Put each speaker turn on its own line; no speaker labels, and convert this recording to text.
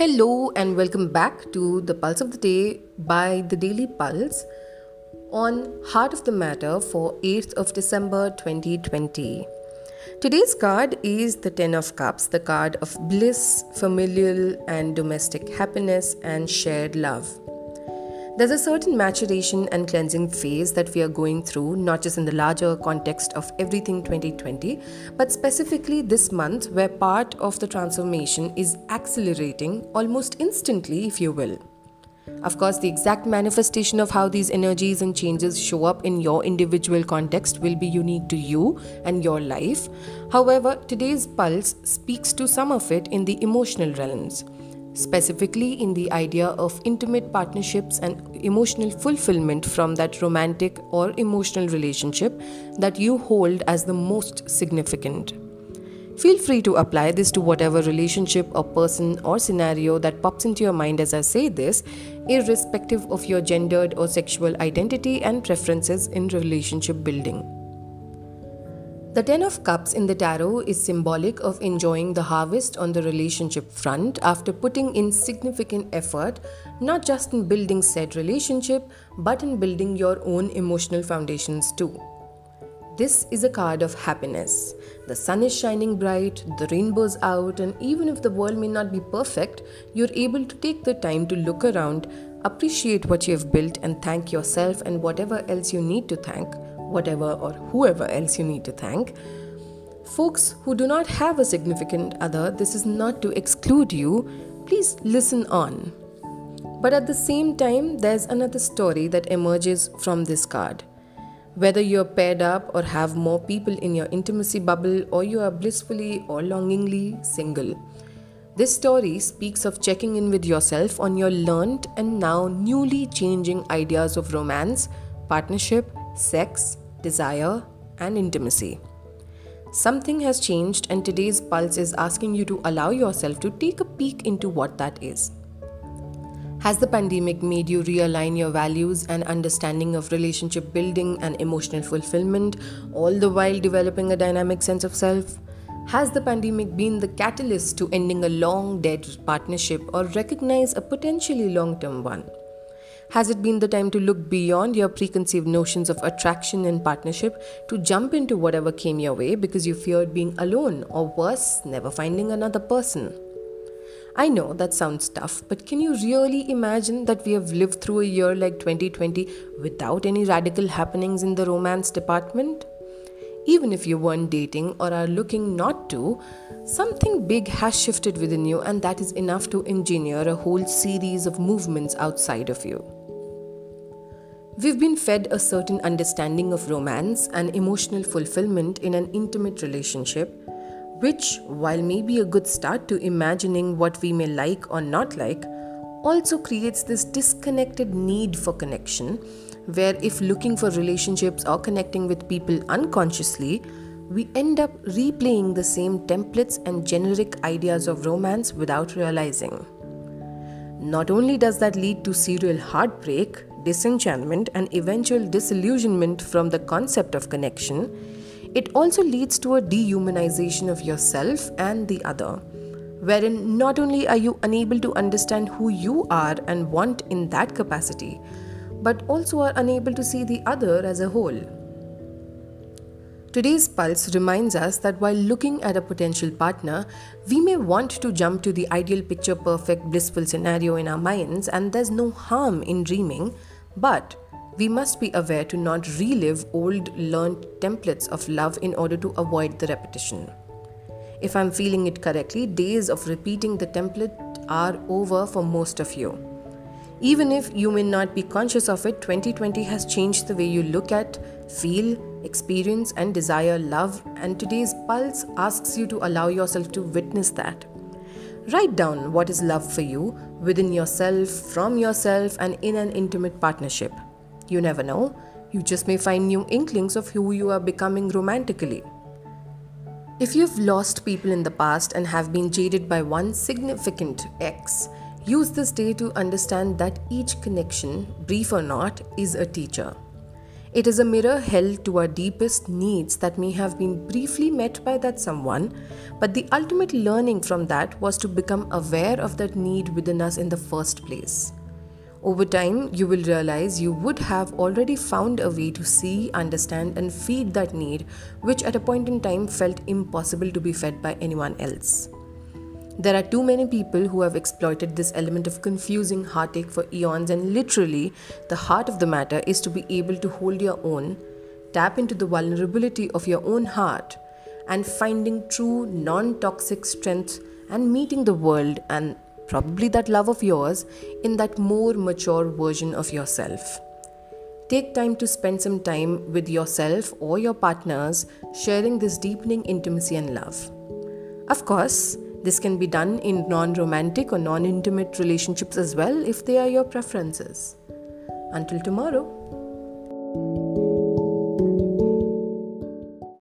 Hello and welcome back to the Pulse of the Day by the Daily Pulse on Heart of the Matter for 8th of December 2020. Today's card is the Ten of Cups, the card of bliss, familial and domestic happiness, and shared love. There's a certain maturation and cleansing phase that we are going through, not just in the larger context of everything 2020, but specifically this month, where part of the transformation is accelerating almost instantly, if you will. Of course, the exact manifestation of how these energies and changes show up in your individual context will be unique to you and your life. However, today's pulse speaks to some of it in the emotional realms specifically in the idea of intimate partnerships and emotional fulfillment from that romantic or emotional relationship that you hold as the most significant. Feel free to apply this to whatever relationship or person or scenario that pops into your mind as I say this, irrespective of your gendered or sexual identity and preferences in relationship building. The Ten of Cups in the tarot is symbolic of enjoying the harvest on the relationship front after putting in significant effort, not just in building said relationship, but in building your own emotional foundations too. This is a card of happiness. The sun is shining bright, the rainbow's out, and even if the world may not be perfect, you're able to take the time to look around, appreciate what you have built, and thank yourself and whatever else you need to thank whatever or whoever else you need to thank. Folks who do not have a significant other, this is not to exclude you. Please listen on. But at the same time, there's another story that emerges from this card. Whether you're paired up or have more people in your intimacy bubble, or you are blissfully or longingly single. This story speaks of checking in with yourself on your learned and now newly changing ideas of romance, partnership, sex, desire, and intimacy. Something has changed, and today's pulse is asking you to allow yourself to take a peek into what that is. Has the pandemic made you realign your values and understanding of relationship building and emotional fulfillment, all the while developing a dynamic sense of self? Has the pandemic been the catalyst to ending a long dead partnership or recognize a potentially long term one? Has it been the time to look beyond your preconceived notions of attraction and partnership to jump into whatever came your way because you feared being alone or worse, never finding another person? I know that sounds tough, but can you really imagine that we have lived through a year like 2020 without any radical happenings in the romance department? Even if you weren't dating or are looking not to, something big has shifted within you, and that is enough to engineer a whole series of movements outside of you. We've been fed a certain understanding of romance and emotional fulfillment in an intimate relationship, which, while may be a good start to imagining what we may like or not like, also creates this disconnected need for connection where if looking for relationships or connecting with people unconsciously, we end up replaying the same templates and generic ideas of romance without realizing. Not only does that lead to serial heartbreak, disenchantment, and eventual disillusionment from the concept of connection, it also leads to a dehumanization of yourself and the other, wherein not only are you unable to understand who you are and want in that capacity, but also are unable to see the other as a whole. Today's pulse reminds us that while looking at a potential partner, we may want to jump to the ideal picture perfect blissful scenario in our minds, and there's no harm in dreaming, but we must be aware to not relive old learned templates of love in order to avoid the repetition. If I'm feeling it correctly, days of repeating the template are over for most of you. Even if you may not be conscious of it, 2020 has changed the way you look at, feel, experience, and desire love, and today's pulse asks you to allow yourself to witness that. Write down what is love for you within yourself, from yourself, and in an intimate partnership. You never know, you just may find new inklings of who you are becoming romantically. If you've lost people in the past and have been jaded by one significant ex, Use this day to understand that each connection, brief or not, is a teacher. It is a mirror held to our deepest needs that may have been briefly met by that someone, but the ultimate learning from that was to become aware of that need within us in the first place. Over time, you will realize you would have already found a way to see, understand, and feed that need, which at a point in time felt impossible to be fed by anyone else. There are too many people who have exploited this element of confusing heartache for eons, and literally, the heart of the matter is to be able to hold your own, tap into the vulnerability of your own heart, and finding true non toxic strength and meeting the world and probably that love of yours in that more mature version of yourself. Take time to spend some time with yourself or your partners, sharing this deepening intimacy and love. Of course, this can be done in non romantic or non intimate relationships as well if they are your preferences. Until tomorrow.